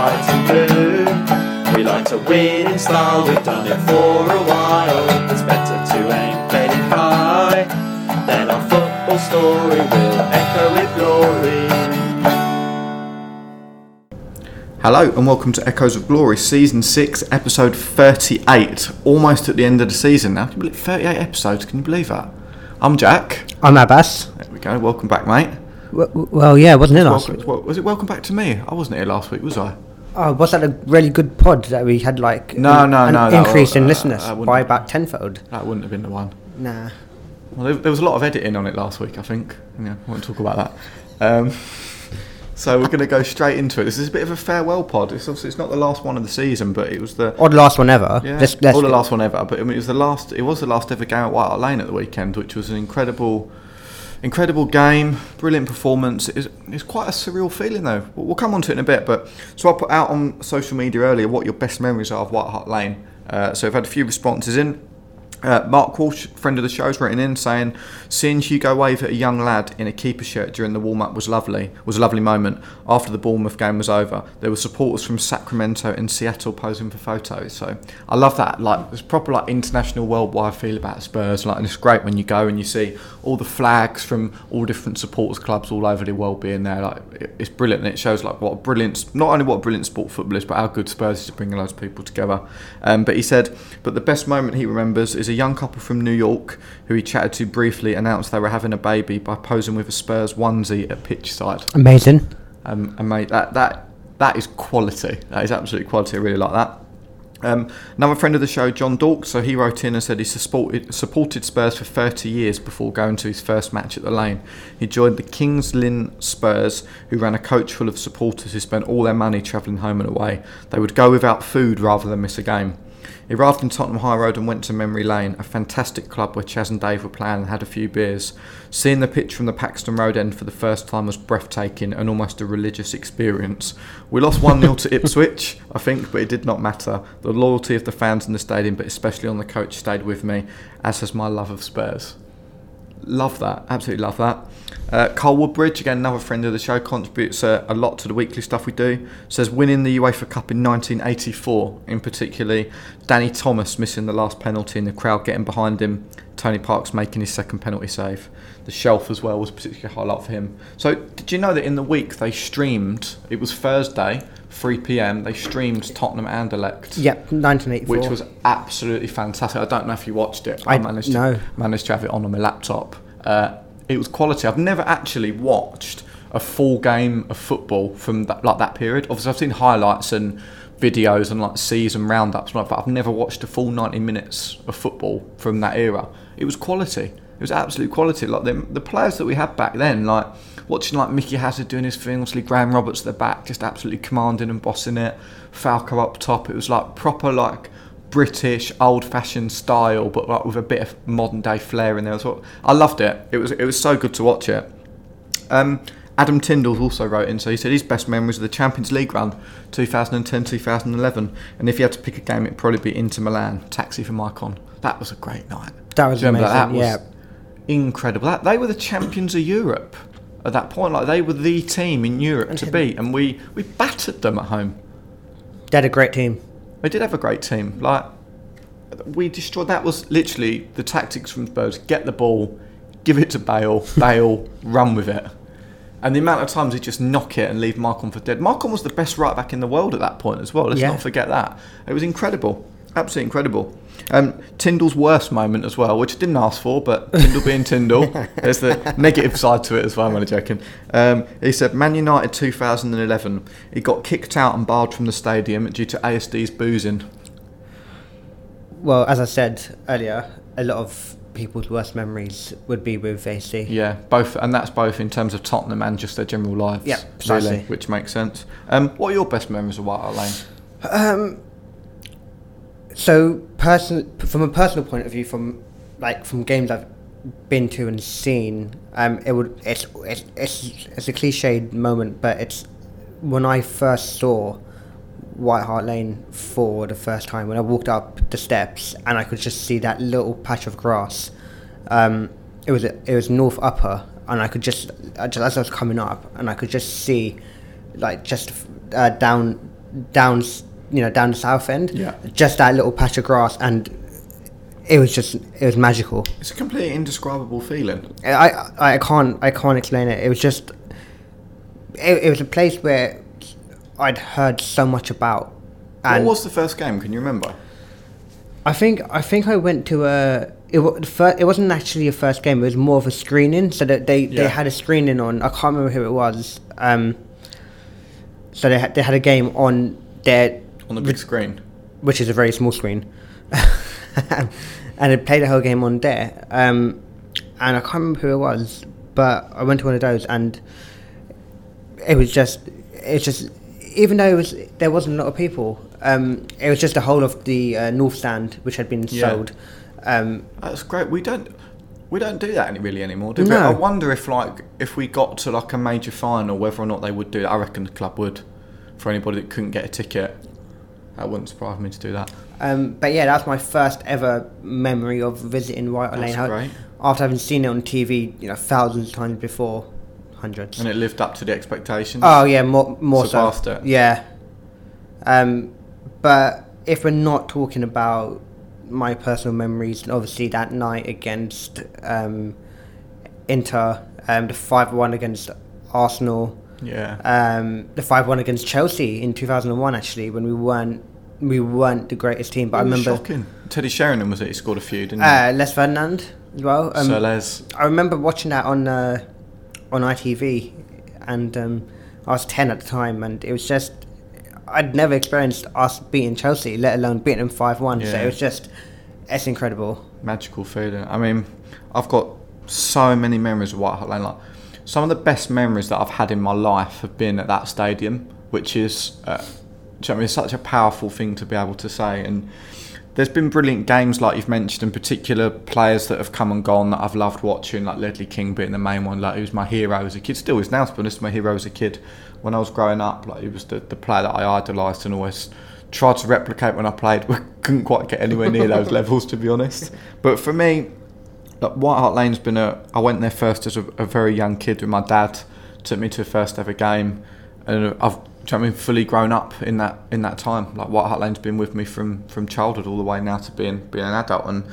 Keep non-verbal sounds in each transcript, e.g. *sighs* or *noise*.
white and blue. We like to win in style, we've done it for a while. It's better to aim fairly high. Then our football story will echo with glory. Hello and welcome to Echoes of Glory, Season 6, Episode 38. Almost at the end of the season now. Can you believe 38 episodes? Can you believe that? I'm Jack. I'm Abbas. There we go. Welcome back, mate. W- well, yeah, wasn't it last Welcome, week? was it welcome back to me? I wasn't here last week, was I? Oh, was that a really good pod that we had like No, an, no, an no, increase in uh, listeners by about tenfold? That wouldn't have been the one. Nah. Well, there, there was a lot of editing on it last week, I think. Yeah, I won't talk about that. Um, *laughs* so we're going to go straight into it. This is a bit of a farewell pod. It's obviously it's not the last one of the season, but it was the Or the last one ever. Yeah, Let's- let's or the last one ever. But I mean, it was the last. It was the last ever game at White Hart Lane at the weekend, which was an incredible, incredible game, brilliant performance. It's, it's quite a surreal feeling though. We'll, we'll come on to it in a bit. But so I put out on social media earlier what your best memories are of White Hart Lane. Uh, so I've had a few responses in. Uh, Mark Walsh, friend of the show, has written in saying, "Seeing Hugo wave at a young lad in a keeper shirt during the warm-up was lovely. Was a lovely moment. After the Bournemouth game was over, there were supporters from Sacramento and Seattle posing for photos. So I love that. Like it's proper like international worldwide feel about Spurs. Like and it's great when you go and you see all the flags from all different supporters clubs all over the world being there. Like it's brilliant and it shows like what a brilliant, not only what a brilliant sport football is, but how good Spurs is to loads of people together. Um, but he said, but the best moment he remembers is a young couple from New York who he chatted to briefly announced they were having a baby by posing with a Spurs onesie at pitch side. Amazing. Um, and mate, that that that is quality. That is absolute quality. I really like that. Um, another friend of the show, John Dork, so he wrote in and said he supported, supported Spurs for 30 years before going to his first match at the Lane. He joined the Kings Lynn Spurs, who ran a coach full of supporters who spent all their money travelling home and away. They would go without food rather than miss a game. He arrived in Tottenham High Road and went to Memory Lane, a fantastic club where Chas and Dave were playing and had a few beers. Seeing the pitch from the Paxton Road end for the first time was breathtaking and almost a religious experience. We lost 1 0 to *laughs* Ipswich, I think, but it did not matter. The loyalty of the fans in the stadium, but especially on the coach, stayed with me, as has my love of Spurs. Love that, absolutely love that. Uh, Carl Woodbridge, again, another friend of the show, contributes uh, a lot to the weekly stuff we do. Says winning the UEFA Cup in 1984, in particularly Danny Thomas missing the last penalty and the crowd getting behind him, Tony Parks making his second penalty save. The shelf as well was particularly a highlight for him. So, did you know that in the week they streamed, it was Thursday, 3 pm, they streamed Tottenham Anderlecht. Yep, 1984. which was absolutely fantastic. I don't know if you watched it. I- managed no. to managed to have it on on my laptop. Uh, it was quality. I've never actually watched a full game of football from that, like that period. Obviously, I've seen highlights and videos and like season roundups, but I've never watched a full 90 minutes of football from that era. It was quality. It was absolute quality. Like the, the players that we had back then, like watching like Micky Hazard doing his thing, obviously Graham Roberts at the back, just absolutely commanding and bossing it. Falco up top. It was like proper like British old-fashioned style, but like with a bit of modern-day flair in there as well. I loved it. It was it was so good to watch it. Um, Adam Tyndall also wrote in, so he said his best memories of the Champions League run, 2010-2011, and if he had to pick a game, it'd probably be Inter Milan, Taxi for Maicon. That was a great night. That was you amazing, That was incredible. That, they were the champions of Europe at that point. Like they were the team in Europe to beat, and we we battered them at home. They had a great team. They did have a great team. Like we destroyed. That was literally the tactics from Spurs: get the ball, give it to Bale, Bale, run with it. And the amount of times he just knock it and leave Maicon for dead. Maicon was the best right back in the world at that point as well. Let's Yeah. not forget that. It was incredible, absolutely incredible. Um, Tyndall's worst moment as well, which I didn't ask for, but Tyndall being Tyndall, *laughs* there's the negative side to it as well. I'm only joking. Um, he said, Man United 2011. He got kicked out and barred from the stadium due to ASD's boozing. Well, as I said earlier, a lot of people's worst memories would be with AC. Yeah, both, and that's both in terms of Tottenham and just their general lives. Yeah, precisely. really, which makes sense. Um, what are your best memories of White Hart Lane? Um, so, person from a personal point of view, from like from games I've been to and seen, um, it would it's it's it's, it's a cliched moment, but it's when I first saw White Hart Lane for the first time when I walked up the steps and I could just see that little patch of grass. Um, it was it was North Upper, and I could just, just as I was coming up, and I could just see, like just uh, down down, you know, down the south end. Yeah. Just that little patch of grass, and it was just it was magical. It's a completely indescribable feeling. I, I, I can't I can't explain it. It was just it, it was a place where I'd heard so much about. What And was the first game? Can you remember? I think I think I went to a it, wa- the fir- it wasn't actually a first game. It was more of a screening. So that they, Yeah. they had a screening on. I can't remember who it was. Um, so they had they had a game on their On the big screen. which is a very small screen, *laughs* and I played the whole game on there. Um, and I can't remember who it was, but I went to one of those, and it was just, it's just, even though it was, there wasn't a lot of people. Um, it was just the whole of the uh, north stand which had been Yeah. sold. Um, That's great. We don't we don't do that any really anymore, do we? No. I wonder if like if we got to like a major final, whether or not they would do that. I reckon the club would. For anybody that couldn't get a ticket, that wouldn't surprise me to do that. um, but yeah, that's my first ever memory of visiting White Lane. Great. After having seen it on TV, you know, thousands of times before, hundreds. And it lived up to the expectations. Oh yeah, more more Surpassed so. it. Yeah. Um, but if we're not talking about my personal memories, obviously that night against um, Inter, um, the five one against Arsenal, Yeah. um, the five one against Chelsea in two thousand and one, actually when we weren't we weren't the greatest team. But I remember shocking. Teddy Sheringham was it? He scored a few, didn't he? uh, Les Ferdinand as well. Um, Sir Les. I remember watching that on uh, on ITV, and um, I was ten at the time, and it was just I'd never experienced us beating Chelsea, let alone beating them five one. So it was just it's incredible. magical feeling. I mean, I've got so many memories of White Hart Lane. Like some of the best memories that I've had in my life have been at that stadium, which is, uh, I mean, it's such a powerful thing to be able to say. And there's been brilliant games like you've mentioned, in particular players that have come and gone that I've loved watching, like Ledley King being the main one. Like he was my hero as a kid, still is now. To be honest, my hero as a kid. When I was growing up, like he was the, the player that I idolised and always tried to replicate when I played, *laughs* but couldn't quite get anywhere near those *laughs* levels, to be honest. But for me, White Hart Lane's been a. I went there first as a, a very young kid with my dad. Took me to a first ever game, and I've. you know I mean, fully grown up in that in that time. Like White Hart Lane's been with me from from childhood all the way now to being being an adult, and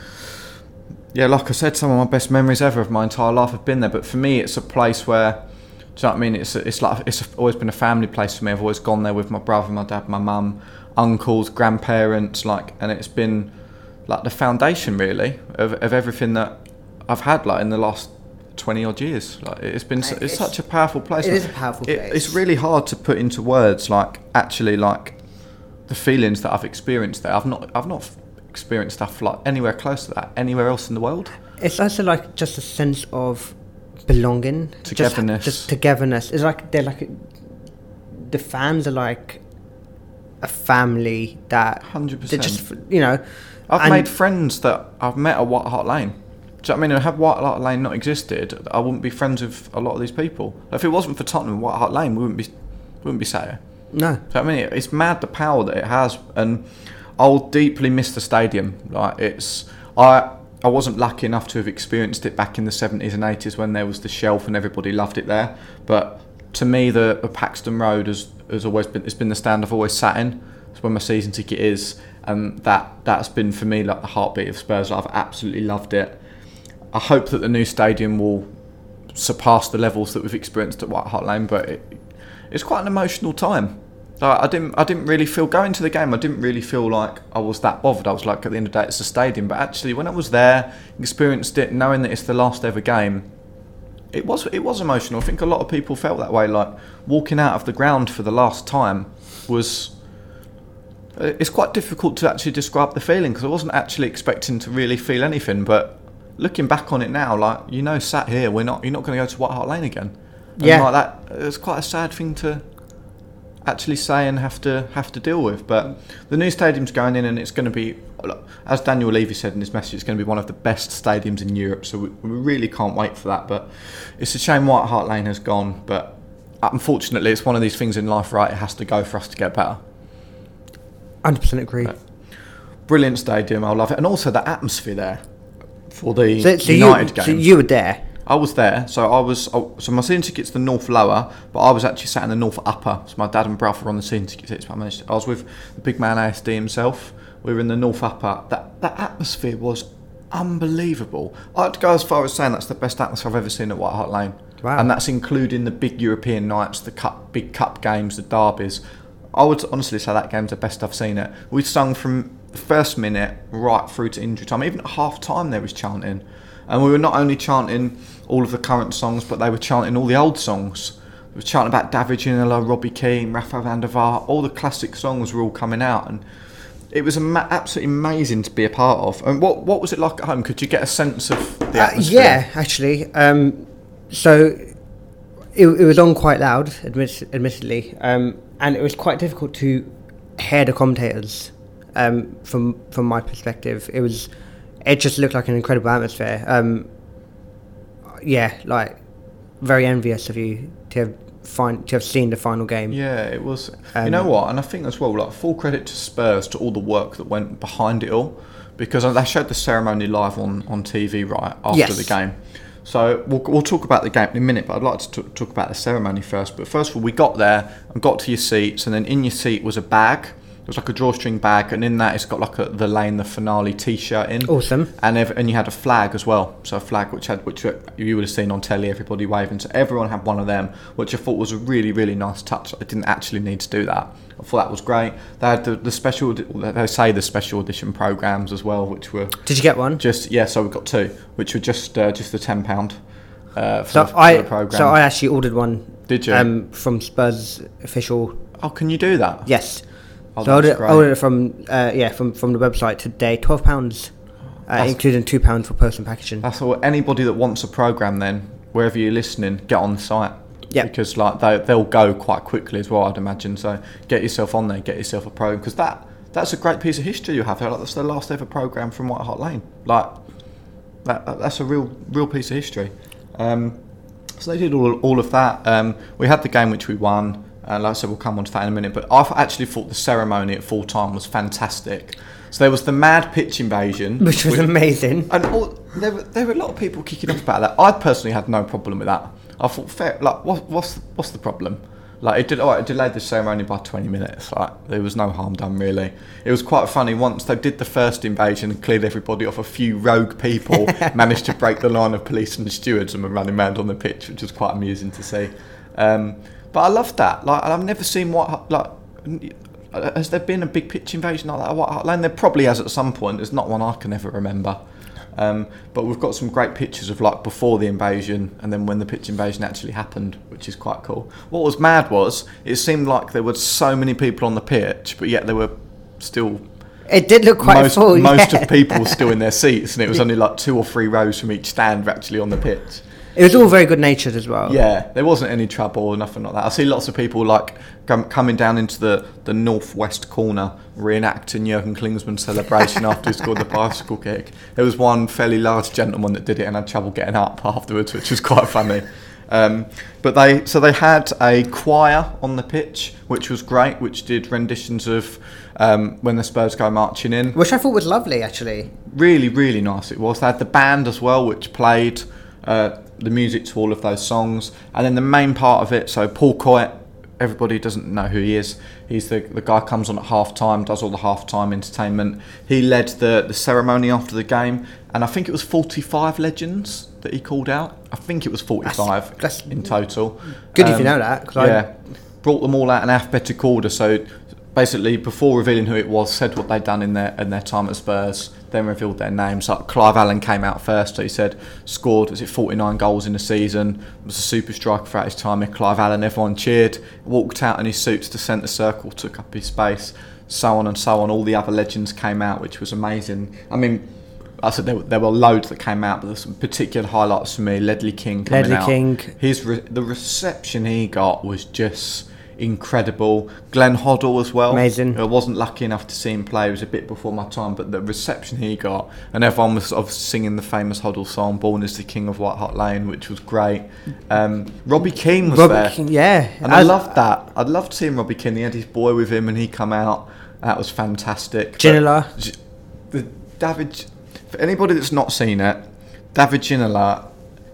yeah, like I said, some of my best memories ever of my entire life have been there. But for me, it's a place where, do you know what I mean? It's it's like it's always been a family place for me. I've always gone there with my brother, my dad, my mum, uncles, grandparents, like, and it's been like the foundation really of, of everything that I've had like in the last twenty odd years. Like it's been it's, It's- such a powerful place. it is a powerful It- place. It's really hard to put into words like actually like the feelings that I've experienced there. I've not I've not experienced stuff like anywhere close to that anywhere else in the world. It's also like just a sense of belonging, Togetherness. just, togetherness. It's like they're like the fans are like a family that 100%. They're just you know. I've made friends that I've met at White Hart Lane. Do you know what I mean? Had White Hart Lane not existed, I wouldn't be friends with a lot of these people. If it wasn't for Tottenham White Hart Lane, we wouldn't be wouldn't be sat here. No, Do you know what I mean? It's mad the power that it has, and I'll deeply miss the stadium. Like it's, I I wasn't lucky enough to have experienced it back in the seventies and eighties when there was the shelf and everybody loved it there. But to me, the, the Paxton Road has has always been it's been the stand I've always sat in. It's where my season ticket is, and that that's been for me like the heartbeat of Spurs. I've absolutely loved it. I hope that the new stadium will surpass the levels that we've experienced at White Hart Lane, but it, it's quite an emotional time. Like, I didn't, I didn't really feel going to the game. I didn't really feel like I was that bothered. I was like, at the end of the day, it's a stadium. But actually, when I was there, experienced it, knowing that it's the last ever game, it was, it was emotional. I think a lot of people felt that way. Like walking out of the ground for the last time was. uh, It's quite difficult to actually describe the feeling because I wasn't actually expecting to really feel anything. But looking back on it now, like you know, sat here, we're not. You're not going to go to White Hart Lane again. And Yeah. like that. It's quite a sad thing to actually say and have to have to deal with. But the new stadium's going in, and it's going to be, as Daniel Levy said in his message, it's going to be one of the best stadiums in Europe. So we, we really can't wait for that. But it's a shame White Hart Lane has gone. But unfortunately, it's one of these things in life, right? It has to go for us to get better. hundred percent agree. Brilliant stadium, I love it, and also the atmosphere there for the So, so United you, game. so you were there. I was there. So I was. oh, So my season ticket's the north lower, but I was actually sat in the north upper. So my dad and brother were on the season tickets. But I managed. I was with the big man ASD himself. We were in the north upper. That that atmosphere was unbelievable. I'd go as far as saying that's the best atmosphere I've ever seen at White Hart Lane. Wow. And that's including the big European nights, the cup, big cup games, the derbies. I would honestly say that game's the best I've seen it. We sung from the first minute right through to injury time. Even at half time, there was chanting. And we were not only chanting all of the current songs, but they were chanting all the old songs. We were chanting about David Ginola, Robbie Keane, Rafa van der Vaart. All the classic songs were all coming out. And it was ama- absolutely amazing to be a part of. And what, what was it like at home? Could you get a sense of the Uh, atmosphere? yeah, actually. Um, so it, it was on quite loud, admit, admittedly, um, and it was quite difficult to hear the commentators. Um, from from my perspective, it was it just looked like an incredible atmosphere. Um, yeah, like very envious of you to have find to have seen the final game. Yeah, it was. you Um, know what? And I think as well, like full credit to Spurs to all the work that went behind it all, because they showed the ceremony live on, on TV right after Yes. the game. So we'll, we'll talk about the game in a minute, but I'd like to t- talk about the ceremony first. But first of all, we got there and got to your seats, and then in your seat was a bag. It was like a drawstring bag, and in that it's got like a the lane the finale T-shirt in. Awesome. And ev- and you had a flag as well, so a flag which had which you would have seen on telly, everybody waving. So everyone had one of them, which I thought was a really really nice touch. I didn't actually need to do that. I thought that was great. They had the, the special, they say the special edition programs as well, which were Did you get one? just yeah. So we got two, which were just uh, just the ten pound uh, for, So the, I the program. so I actually ordered one. Did you? Um, from Spurs official oh, can you do that? Yes. Oh, so I ordered, I ordered it from uh, yeah from from the website today. Twelve pounds, uh, including two pounds for and packaging. That's all. Anybody that wants a program, then wherever you're listening, get on the site. Yeah. Because like they they'll go quite quickly as well, I'd imagine. So get yourself on there, get yourself a program because that that's a great piece of history you have. Like, that's the last ever program from White Hart Lane. Like that, that- that's a real real piece of history. Um, so they did all, all of that. Um, we had the game which we won. Uh, like I said, we'll come on to that in a minute. But I actually thought the ceremony at full time was fantastic. So there was the mad pitch invasion, *laughs* Which was amazing. and all, there, were, there were a lot of people kicking off about that. I personally had no problem with that. I thought, fair, like, what, what's what's the problem? Like, it did. Oh, it delayed the ceremony by twenty minutes. Like, there was no harm done really. It was quite funny. Once they did the first invasion and cleared everybody off, a few rogue people *laughs* managed to break the line of police and stewards and were running around on the pitch, which was quite amusing to see. Um, but I loved that. Like, I've never seen what like. Has there been a big pitch invasion like that at White Hart Lane? There probably has at some point. There's not one I can ever remember. Um, but we've got some great pictures of like before the invasion and then when the pitch invasion actually happened, which is quite cool. What was mad was it seemed like there were so many people on the pitch, but yet there were still It did look quite most, full. most yeah. of people were still in their seats, and it was *laughs* only like two or three rows from each stand were actually on the pitch. It was all very good natured as well. Yeah, there wasn't any trouble or nothing like that. I see lots of people like com- coming down into the, the northwest corner reenacting Jurgen Klinsmann's celebration *laughs* after he scored the bicycle kick. There was one fairly large gentleman that did it and had trouble getting up afterwards, which was quite funny. Um, but they so they had a choir on the pitch, which was great, which did renditions of um, when the Spurs go marching in Which I thought was lovely, actually. really, really nice it was. They had the band as well, which played uh, the music to all of those songs. And then the main part of it, so Paul Coyte, everybody doesn't know who he is. He's the, the guy comes on at half time, does all the half time entertainment. He led the, the ceremony after the game, and I think it was 45 legends that he called out. I think it was 45 that's- in total. Good if you Um, know that. 'cause I- yeah, brought them all out in alphabetical order. So basically, before revealing who it was, said what they'd done in their in their time at Spurs, then revealed their names. Like Clive Allen came out first. So he said scored was it 49 goals in the season. Was a super striker throughout his time here. Clive Allen. Everyone cheered. Walked out in his suits to the centre circle. Took up his space. So on and so on. All the other legends came out, which was amazing. I mean. I said there, were- there were loads that came out, but there's some particular highlights for me. Ledley King coming Ledley out. King. His re- the reception he got was just incredible. Glenn Hoddle as well. Amazing. I wasn't lucky enough to see him play. It was a bit before my time, but the reception he got, and everyone was sort of singing the famous Hoddle song, "Born as the King of White Hart Lane," which was great. Um, Robbie Keane was Robert there. King, yeah. And I loved that. I'd loved seeing Robbie Keane. He had his boy with him, and he come out. That was fantastic. Ginola. The David, for anybody that's not seen it, David Ginola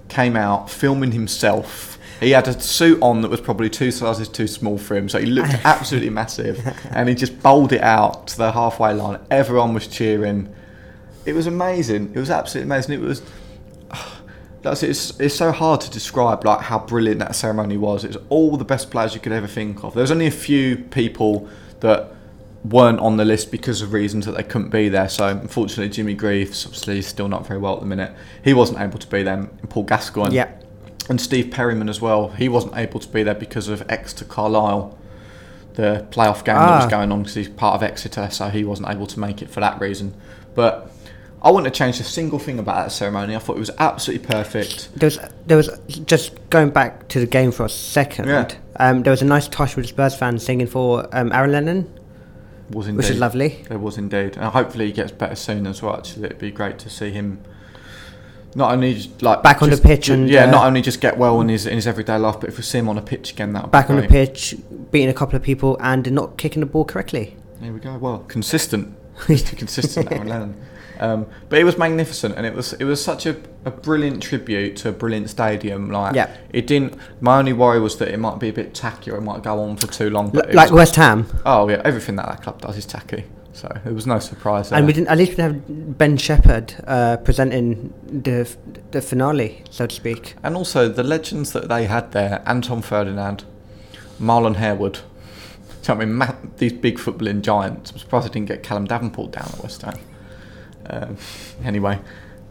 came out filming himself. He had a suit on that was probably two sizes too small for him, so he looked *laughs* absolutely massive. And he just bowled it out to the halfway line. Everyone was cheering. It was amazing. It was absolutely amazing. It was. *sighs* That's it's, it's so hard to describe like how brilliant that ceremony was. It was all the best players you could ever think of. There was only a few people that weren't on the list because of reasons that they couldn't be there. So unfortunately, Jimmy Greaves obviously still not very well at the minute. He wasn't able to be there. And Paul Gascoigne, Yeah. And Steve Perryman as well. He wasn't able to be there because of Exeter Carlisle, the playoff game that was Ah. going on because he's part of Exeter, so he wasn't able to make it for that reason. But I wouldn't have changed a single thing about that ceremony. I thought it was absolutely perfect. There was, there was just going back to the game for a second. Yeah. Um, there was a nice touch with Spurs fans singing for um, Aaron Lennon, Was indeed. which is lovely. It was indeed, and hopefully he gets better soon as well. Actually, it'd be great to see him not only just, like Back on the pitch and, yeah, uh, not only just get well in his in his everyday life, but if we see him on a pitch again, that Back on the pitch, beating a couple of people and not kicking the ball correctly. There we go. Well, consistent, *laughs* consistent, Aaron Lennon. Um, but it was magnificent, and it was it was such a, a brilliant tribute to a brilliant stadium. Like, Yeah. it didn't. My only worry was that it might be a bit tacky, or it might go on for too long. But L- like was- West Ham. oh yeah, everything that that club does is tacky. So it was no surprise. There. And we didn't. At least we didn't have Ben Shephard uh, presenting the the finale, so to speak. And also the legends that they had there: Anton Ferdinand, Marlon Harewood. So, I mean, ma- these big footballing giants. I'm surprised I didn't get Callum Davenport down at West Ham. Um, *laughs* anyway,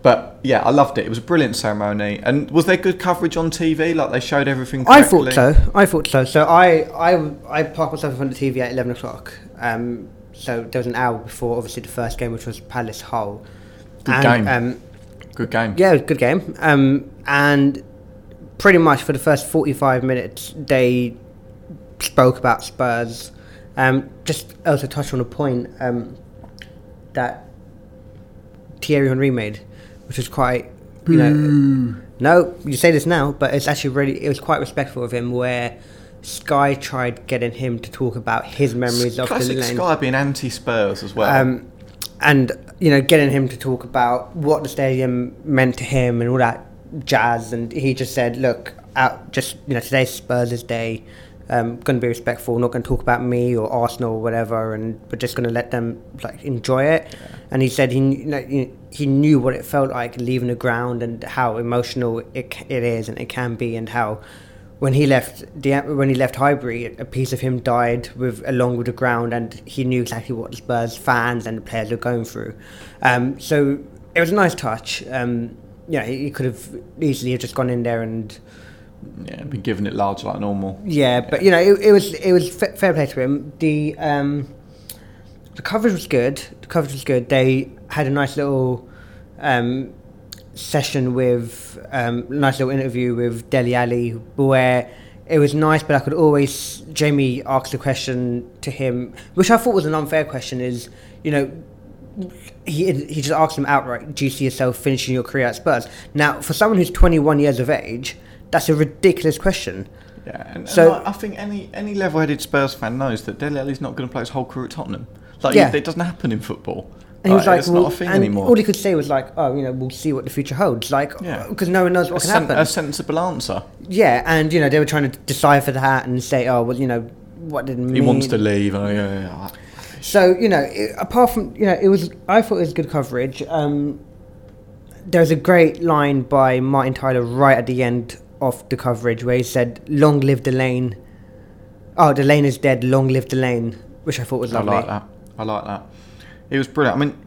but yeah, I loved it. It was a brilliant ceremony. And was there good coverage on TV? Like they showed everything. I thought so. I thought so. So I I I parked myself in front of the TV at eleven o'clock. Um, so there was an hour before, obviously, the first game, which was Palace Hull. Good and, game. Um, Good game. yeah, it was a good game. Um, and pretty much for the first forty-five minutes, they spoke about Spurs. Um, just also touch on a point um, that Thierry Henry made, which was quite, you know, no, you say this now, but it's actually really, it was quite respectful of him where Sky tried getting him to talk about his memories of the Classic lane. Sky being anti-Spurs as well. Um, and you know, getting him to talk about what the stadium meant to him and all that jazz, and he just said, "Look, out, just you know, today's Spurs' day. Um, going to be respectful. Not going to talk about me or Arsenal or whatever, and but just going to let them like enjoy it." And he said he you know, he- he knew what it felt like leaving the ground and how emotional it it is and it can be, and how when he left the when he left Highbury, a piece of him died with along with the ground, and he knew exactly what the Spurs fans and the players were going through. Um, so it was a nice touch. Um, yeah, he, he could have easily have just gone in there and yeah, been giving it large like normal. yeah, but you know it, it was it was fa- fair play to him. The um, the coverage was good. The coverage was good. They had a nice little um, session with um, nice little interview with Dele Alli where it was nice, but I could always Jamie asked a question to him, which I thought was an unfair question. Is you know he he just asked him outright, "Do you see yourself finishing your career at Spurs?" Now, for someone who's 21 years of age, that's a ridiculous question. Yeah, and, So- and I, I think any any level-headed Spurs fan knows that Dele Alli's not going to play his whole career at Tottenham. Like, Yeah. it doesn't happen in football. And he was like, it's well, not a thing anymore. all he could say was like, "Oh, you know, we'll see what the future holds." Like, Yeah. because no one knows a, what can sen- happen. a sensible answer. yeah, and you know, they were trying to decipher that and say, "Oh, well, you know, what did it mean?" He wants to leave. Oh, yeah, yeah, yeah. So you know, it, apart from you know, it was I thought it was good coverage. Um, there was a great line by Martin Tyler right at the end of the coverage where he said, "Long live the lane." Oh, the lane is dead. Long live the lane, which I thought was lovely. I like that. I like that. It was brilliant. I mean,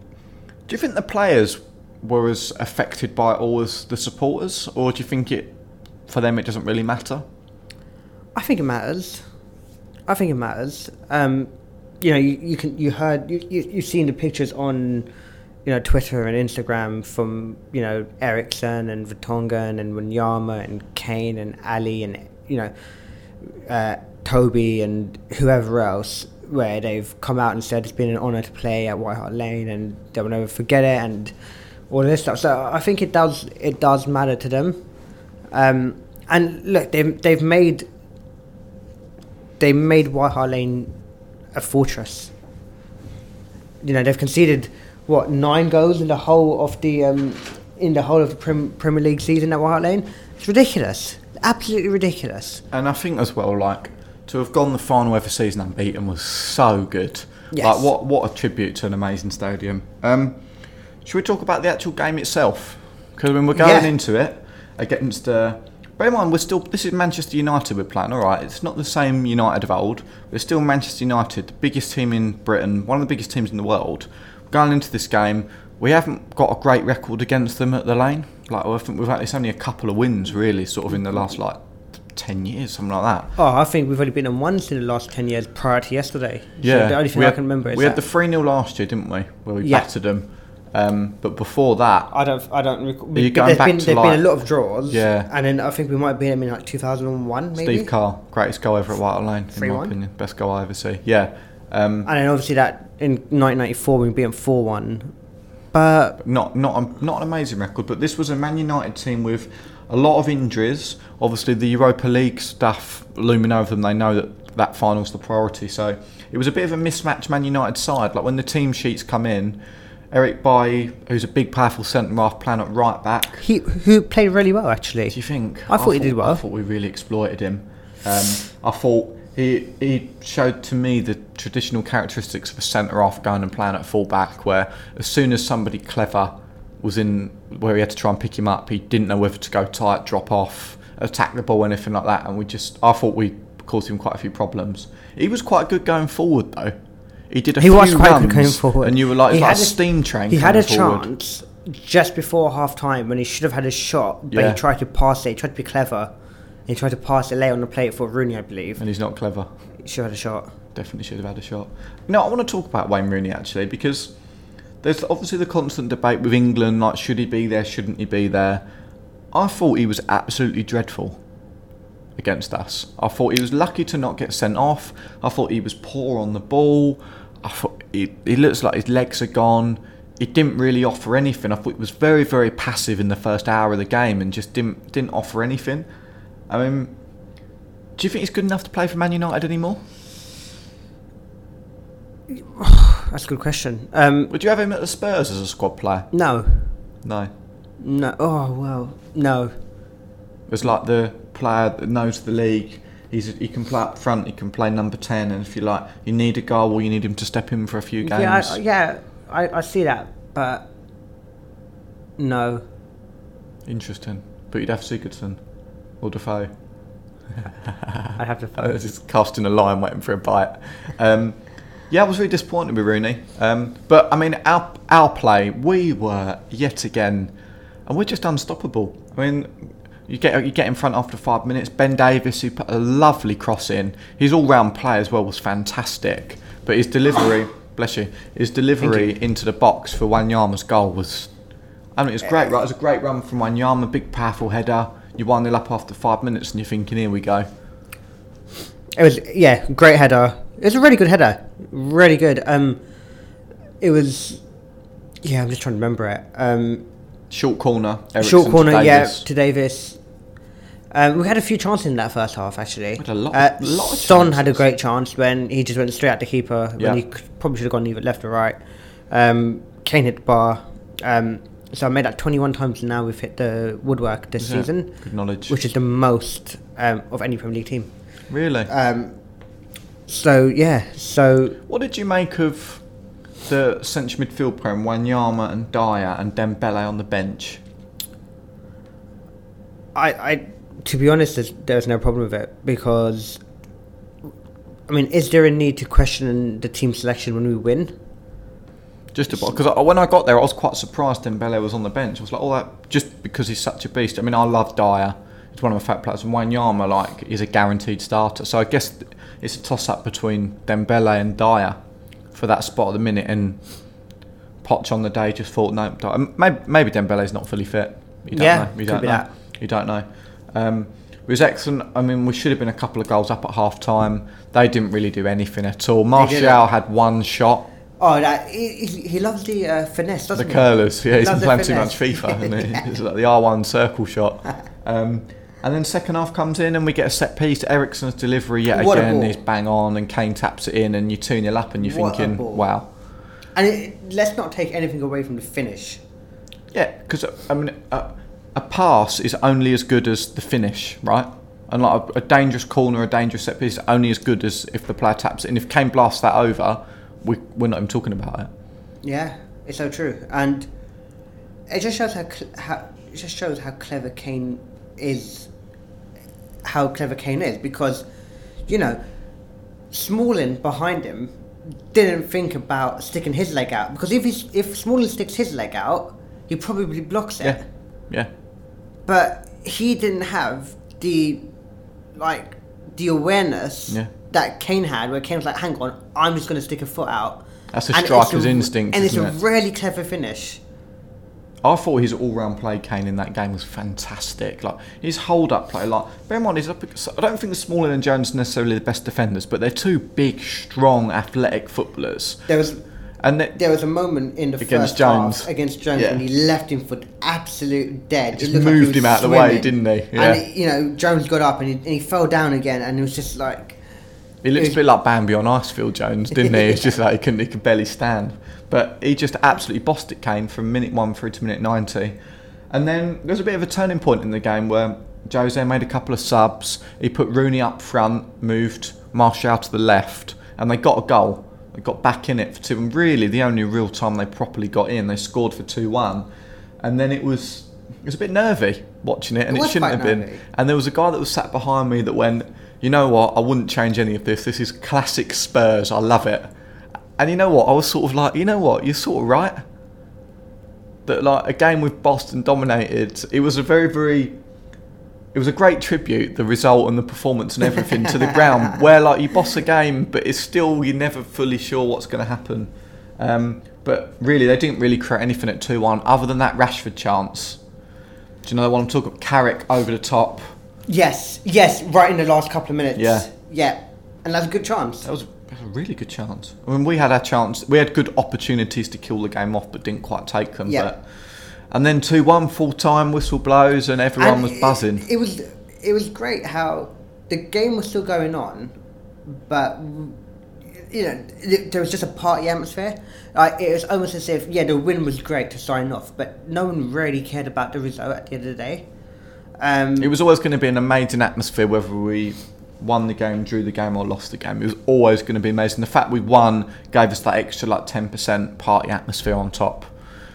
do you think the players were as affected by it all as the supporters, or do you think it, for them, it doesn't really matter? I think it matters. I think it matters. Um, you know, you, you can you heard you, you you've seen the pictures on, you know, Twitter and Instagram from you know Eriksen and Vertonghen and Wanyama and Kane and Alli and you know, uh, Toby and whoever else, where they've come out and said it's been an honour to play at White Hart Lane and they'll never forget it and all this stuff. So I think it does it does matter to them. Um, and look, they've they've made they made White Hart Lane a fortress. You know, they've conceded what nine goals in the whole of the um, in the whole of the Prem- Premier League season at White Hart Lane, It's ridiculous. Absolutely ridiculous. And I think as well, like to have gone the final ever season unbeaten was so good. Yes. Like what what a tribute to an amazing stadium. Um, should we talk about the actual game itself? Because when we're going Yeah. into it against, uh, bear in mind we're still this is Manchester United we're playing. All right, it's not the same United of old. We're still Manchester United, the biggest team in Britain, one of the biggest teams in the world. Going into this game, we haven't got a great record against them at the lane. Like I think we've had it's only a couple of wins really, sort of in the last like ten years, something like that. Oh, I think we've only been on once in the last 10 years prior to yesterday. So Yeah, the only thing we I can remember is we had the three 0 last year, didn't we? Where we Yeah. battered them. Um, but before that, I don't. I don't. Rec- going back been, to, there's like- been a lot of draws. Yeah. And then I think we might have been in like 2001, maybe. Steve Carr, greatest goal ever at White Lane, in my 3-1. opinion, best goal I ever see. Yeah, um, And then obviously that in 1994 we beat them 4-1. But not not a, not an amazing record, but this was a Man United team with a lot of injuries. Obviously, the Europa League stuff looming over them. They know that that final's the priority. So it was a bit of a mismatch Man United side. Like when the team sheets come in, Eric Bailly, who's a big, powerful centre half, playing at right back. he who played really well actually. Do you think? I thought he did well. I thought we really exploited him. Um, I thought he he showed to me the traditional characteristics of a centre half going and playing at full back, where as soon as somebody clever was in where he had to try and pick him up, he didn't know whether to go tight, drop off, attack the ball, anything like that. And we just, I thought we caused him quite a few problems. He was quite good going forward though. He did a He few was quite good runs, going forward. and you were like, He like a had a- steam train. He had a forward. chance just before half time when he should have had a shot, but Yeah. he tried to pass it. He tried to be clever. He tried to pass it late on the plate for Rooney, I believe. and he's not clever. He should have had a shot. definitely should have had a shot. No, I want to talk about Wayne Rooney actually because there's obviously the constant debate with England, like should he be there, shouldn't he be there. I thought he was absolutely dreadful against us. I thought he was lucky to not get sent off. I thought he was poor on the ball. I thought he, he looks like his legs are gone. He didn't really offer anything. I thought he was very, very passive in the first hour of the game and just didn't didn't offer anything. I mean, do you think he's good enough to play for Man United anymore? *sighs* That's a good question. Um, Would you have him at the Spurs as a squad player? no, No. no. Oh well, no. It's like the player that knows the league. He's he can play up front. He can play number ten. And if you like, you need a goal, or you need him to step in for a few games. Yeah, I, yeah. I, I see that, but no. Interesting. But you'd have Sigurdsson or Defoe. *laughs* I'd have to. *laughs* I was just casting a line, waiting for a bite. Um, yeah, I was really disappointed with Rooney. Um, but I mean, our our play, we were yet again, and we're just unstoppable. I mean, you get you get in front after five minutes. Ben Davies, who put a lovely cross in, his all-round play as well was fantastic. But his delivery, *coughs* bless you, his delivery into the box for Wanyama's goal was. I mean, it was great. Right, it was a great run from Wanyama, big powerful header. You one 0 up after five minutes, and you're thinking, here we go. It was yeah, great header. It was a really good header, really good. Um, it was. Yeah, I'm just trying to remember it. Um, Short corner. Eriksen short to corner, yeah, to Davies. Um, we had a few chances in that first half, actually. Had a lot- Uh, lot Son had a great chance when he just went straight at the keeper Yeah. when he probably should have gone either left or right. Um, Kane hit the bar. Um, so I made that 21 times now. We've hit the woodwork this Yeah, season, Good knowledge. which is the most um, of any Premier League team. really? Um, so yeah, so what did you make of the central midfield pair, Wanyama and Dier and Dembele on the bench? I, I to be honest, there's, there's no problem with it because I mean, is there a need to question the team selection when we win? Just about because when I got there, I was quite surprised Dembele was on the bench. I was like, oh, that just because he's such a beast. I mean, I love Dier; he's one of my favourite players, and Wanyama like is a guaranteed starter. So I guess it's a toss up between Dembele and Dier for that spot at the minute. And Poch on the day just thought, no, Dier- maybe, maybe Dembele's not fully fit. You don't Yeah, know. You could don't be know. that. You don't know. Um, it was excellent. I mean, we should have been a couple of goals up at half time. They didn't really do anything at all. Martial had one shot. Oh, that he, he loves the uh, finesse, The doesn't he? curlers, yeah, he's been the playing too much. FIFA, isn't he? *laughs* It's like the R1 circle shot. Um, and then second half comes in and we get a set piece. Eriksen's delivery yet What again is bang on, and Kane taps it in, and you 2 0 up, and you're What thinking, wow. And it, let's not take anything away from the finish. Yeah, because I mean, uh, a pass is only as good as the finish, right? And like a, a dangerous corner, a dangerous set piece is only as good as if the player taps it. And if Kane blasts that over, we, we're not even talking about it. Yeah, it's so true, and it just shows how, cl- how it just shows how clever Kane is. How clever Kane is because, you know, Smalling behind him didn't think about sticking his leg out because if he's, if Smalling sticks his leg out, he probably blocks it. Yeah, yeah. But he didn't have the like the awareness Yeah. That Kane had, where Kane was like, "Hang on, I'm just going to stick a foot out." That's a And striker's a- instinct, and it's a it? really clever finish. I thought his all-round play, Kane, in that game was fantastic. Like his hold-up play, like bear in mind, he's up. I don't think the Smalling and Jones are necessarily the best defenders, but they're two big, strong, athletic footballers. There was And they, there was a moment in the Against first Jones. half against Jones Yeah. when he left him for absolute dead. Just It like moved was him out of the way, didn't he? Yeah. And you know, Jones got up and he, and he fell down again, and it was just like, He looks a bit like Bambi on ice Phil Jones, didn't he? *laughs* It's just like he couldn't, he could barely stand. But he just absolutely bossed it, Kane, from minute one through to minute 90. And then there was a bit of a turning point in the game where Jose made a couple of subs. He put Rooney up front, moved Martial to the left, and they got a goal. They got back in it for two. And really, the only real time they properly got in, they scored for 2 1. And then it was. It was a bit nervy watching it, and It it, shouldn't have been. And there was a guy that was sat behind me that went, you know what, I wouldn't change any of this. This is classic Spurs. I love it. And you know what, I was sort of like, you know what, you're sort of right. That like a game with Boston dominated. It was a very, very. It was a great tribute, the result and the performance and everything to the ground. *laughs* Where like you boss a game, but it's still you're never fully sure what's going to happen. Um, but really, they didn't really create anything at two one, other than that Rashford chance. Do you know what I'm talking about? Carrick over the top. Yes, yes, right in the last couple of minutes. Yeah. yeah, and that's a good chance. That was, a really good chance. I mean, we had our chance. We had good opportunities to kill the game off, but didn't quite take them. Yeah. But and then two one full time whistle blows and everyone And was it- buzzing. It, was it was great how the game was still going on, but you know there was just a party atmosphere. Like it was almost as if yeah the win was great to sign off, but no one really cared about the result at the end of the day. Um, it was always going to be an amazing atmosphere, whether we won the game, drew the game, or lost the game. It was always going to be amazing. The fact we won gave us that extra like ten percent party atmosphere on top.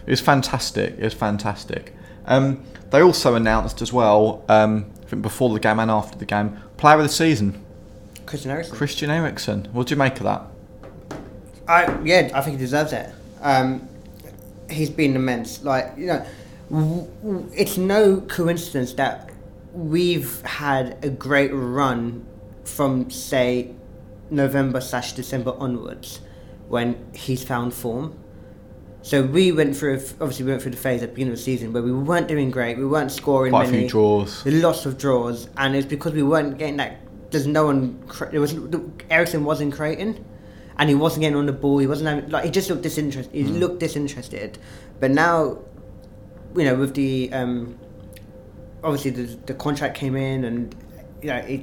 It was fantastic. It was fantastic. Um, they also announced as well, um, I think before the game and after the game, player of the season, Christian Eriksen. Christian Eriksen. What do you make of that? I yeah, I think he deserves it. Um, he's been immense. Like you know, w- w- it's no coincidence that we've had a great run from say November slash December onwards, when he's found form. So we went through obviously we went through the phase at the beginning of the season where we weren't doing great. We weren't scoring Quite a many few draws. lots of draws, and it's because we weren't getting that. There's no one. There was Eriksen wasn't creating, and he wasn't getting on the ball. He wasn't having, like he just looked disinterested. He hmm. looked disinterested. But now, you know, with the um, obviously the the contract came in, and you know it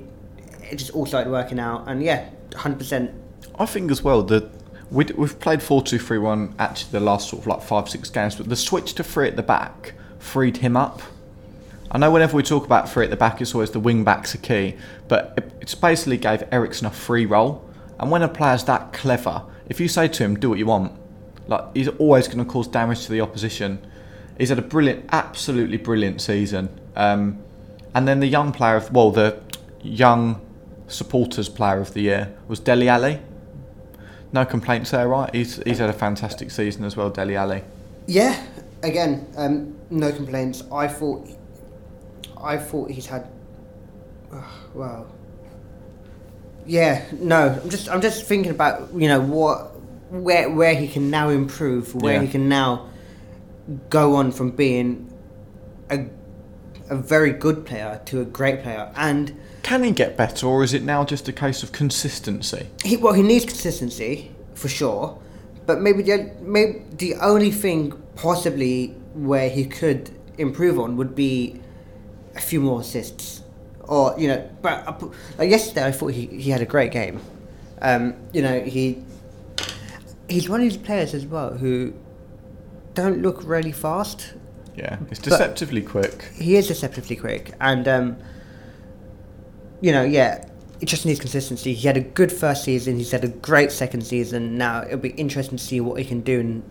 it just all started working out. And yeah, hundred percent. I think as well that we we've played 4 2 3 1 actually the last sort of like five, six games, but the switch to three at the back freed him up. I know whenever we talk about three at the back, it's always the wing backs are key, but it- it's basically gave Eriksen a free role. And when a player's that clever, if you say to him, do what you want, like he's always going to cause damage to the opposition. He's had a brilliant, absolutely brilliant season. Um, and then the young player of, well, the young supporters player of the year was Dele Alli. No complaints there, right? He's he's had a fantastic season as well, Dele Alli. Yeah, again, um, no complaints. I thought, I thought he's had. well, Yeah, no. I'm just, I'm just thinking about you know what, where, where he can now improve, where Yeah. he can now go on from being a, a very good player to a great player, and Can he get better, or is it now just a case of consistency? he well he needs consistency for sure, but maybe the maybe the only thing possibly where he could improve on would be a few more assists, or you know. But like yesterday, I thought he, he had a great game. Um, you know he he's one of these players as well who don't look really fast. Yeah, it's deceptively quick. He is deceptively quick, and um, you know, yeah, it just needs consistency. He had a good first season. He's had a great second season. Now it'll be interesting to see what he can do. In,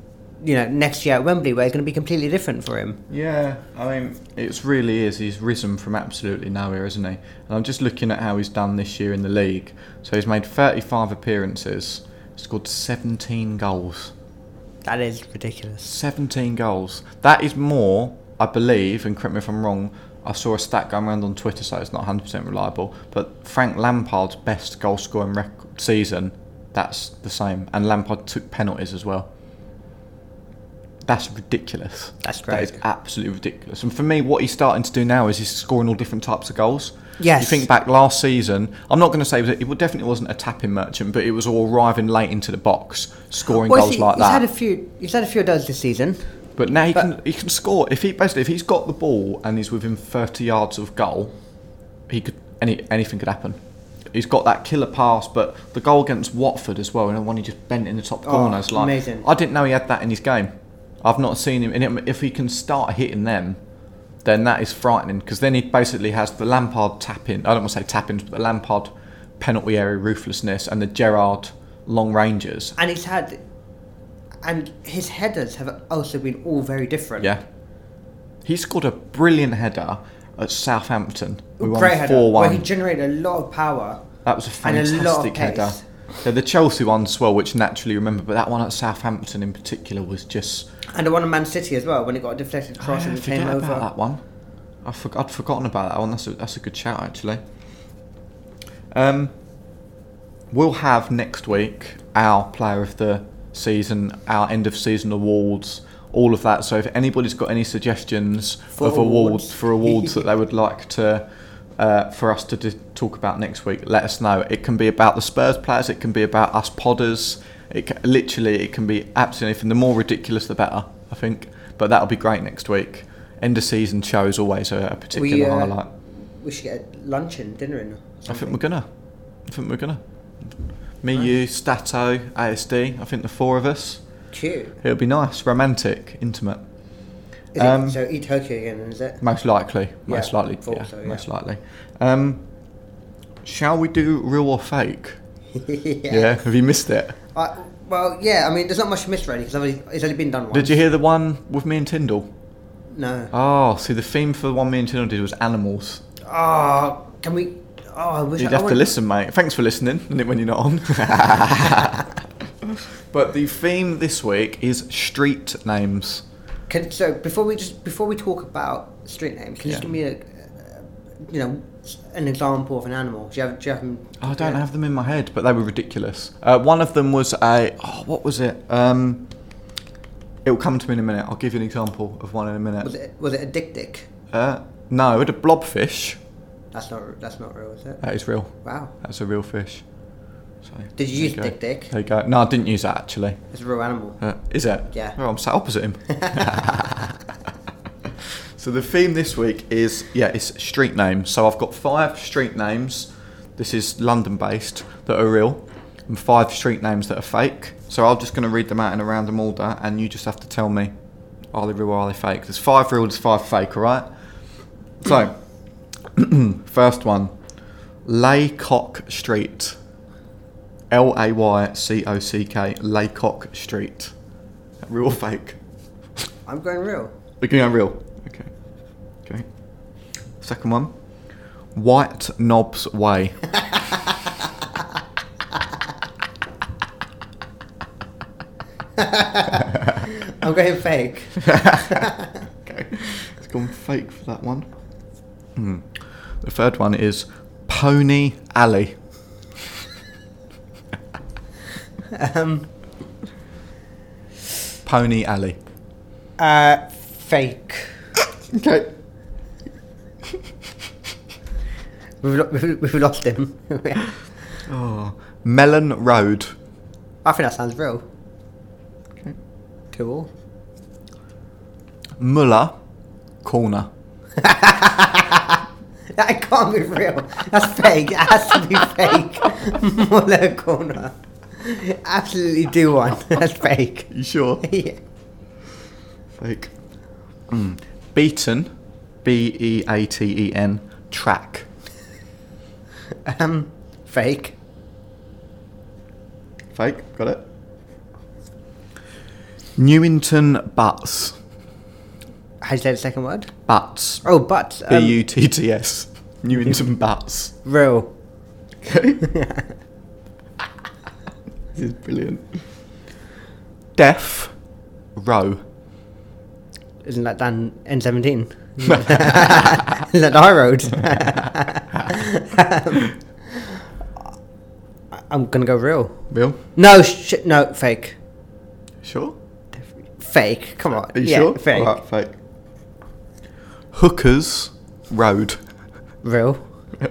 you know, next year at Wembley, where it's going to be completely different for him. Yeah, I mean, it really is. He's risen from absolutely nowhere, isn't he? And I'm just looking at how he's done this year in the league. So he's made 35 appearances, scored 17 goals. That is ridiculous. 17 goals. That is more, I believe, and correct me if I'm wrong, I saw a stat going around on Twitter, so it's not 100% reliable, but Frank Lampard's best goal scoring record season, that's the same. And Lampard took penalties as well. That's ridiculous. That's That is absolutely ridiculous. And for me, what he's starting to do now is he's scoring all different types of goals. Yes. You think back last season, I'm not going to say that it definitely wasn't a tapping merchant, but it was all arriving late into the box, scoring Well, goals like he's that. had a few. He's had a few of those this season. But now he But- can he can score if he basically if he's got the ball and he's within 30 yards of goal, he could any anything could happen. He's got that killer pass, but the goal against Watford as well, and the one he just bent in the top corner. Oh. Like amazing. I didn't know he had that in his game. I've not seen him. And if he can start hitting them, then that is frightening because then he basically has the Lampard tapping. I don't want to say tappings, but the Lampard penalty area ruthlessness and the Gerrard long ranges. And he's had, and his headers have also been all very different. Yeah. He scored a brilliant header at Southampton. We won Great header, 4 where he generated a lot of power. That was a and a lot of fantastic header. pace. Yeah, the Chelsea one as well, which naturally remember, but that one at Southampton in particular was just. And the one in Man City as well, when it got a deflected cross I and it forget came about over. that one. I forg I'd forgotten about that one. That's a, that's a good shout, actually. Um, we'll have next week our player of the season, our end of season awards, all of that. So if anybody's got any suggestions For of awards awards. for awards that they *laughs* would like to uh, for us to d- talk about next week, let us know. It can be about the Spurs players. It can be about us podders. It ca literally it can be absolutely anything. The more ridiculous, the better. I think. But that'll be great next week. End of season show is always a, a particular We, uh, highlight. We should get lunch and dinner in. I think we're gonna. I think we're gonna. Me, you, Stato, ASD. I think the four of us. Cute. It'll be nice, romantic, intimate. Is Um, it, so eat Tokyo again, is it? Most likely. Most Yeah, likely. Yeah, so, Most likely. Um, shall we do real or fake? *laughs* Yeah. Have you missed it? Uh, well, yeah. I mean, there's not much missed really because it's only been done once. Did you hear the one with me and Tyndall? No. Oh, see, the theme for the one me and Tyndall did was animals. Oh, can we? Oh, I wish You'd I have to would- listen, mate. Thanks for listening when you're not on. *laughs* *laughs* but the theme this week is street names. Can, so before we just before we talk about street names, can you Yeah. just give me a, uh, you know, an example of an animal? Do you have? Do you have them? I don't have them in my head, but they were ridiculous. Uh, one of them was a oh, what was it? Um, it will come to me in a minute. I'll give you an example of one in a minute. Was it was it a dik-dik? Uh, no, it had a blobfish. That's not that's not real, is it? That is real. Wow. That's a real fish. So, Did you use dik-dik? There you go. No, I didn't use that actually. It's a real animal. Uh, is it? Yeah. Oh, I'm sat opposite him. *laughs* so the theme this week is yeah, it's street names. So I've got five street names. This is London based that are real, and five street names that are fake. So I'm just going to read them out in a random order, and you just have to tell me are they real or are they fake. There's five real, there's five fake. All right. So *clears throat* first one, Laycock Street. L A Y C O C K, Laycock Street. Real or fake? I'm going real. We're going real. Okay. Okay. Second one. White Knobs Way. *laughs* I'm going fake. *laughs* okay. It's gone fake for that one. Hmm. The third one is Pony Alley. Um, Pony Alley. uh, fake. Okay. We've, lo- we've, we've lost him. *laughs* Oh. Melon Road. I think that sounds real. Okay. Cool. Muller Corner. *laughs* That can't be real. That's fake. It has to be fake. *laughs* Muller corner. *laughs* Absolutely do one. *laughs* That's fake. You sure? *laughs* yeah. Fake. Mm. Beaten, B E A T E N, track. Um, fake. Fake, got it. Newington Butts. How do you say the second word? Butts. Oh, butts. B um, U T T S. Newington Butts. real. Okay. This is brilliant. Deaf row. Isn't that down N17? Is that the high road? um, *laughs* *laughs* I'm gonna go real. Real? No, shit, no, fake. Sure? Fake. Come on. Are you yeah, sure? Fake. Alright, fake. Hookers Road. Real. *laughs*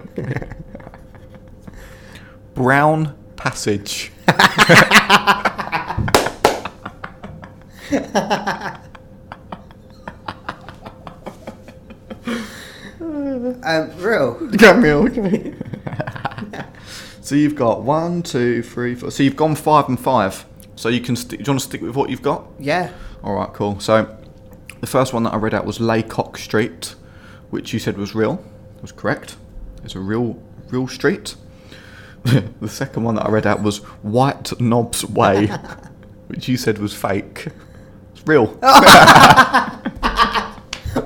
Brown Passage. *laughs* Um, real. Camille, okay. so you've got one, two, three, four. So you've gone five and five. So you can. St- do you want to stick with what you've got? Yeah. All right, cool. So the first one that I read out was Laycock Street, which you said was real. Was correct. It's a real, real street. *laughs* the second one that I read out was White Knobs Way, *laughs* which you said was fake. It's real. *laughs*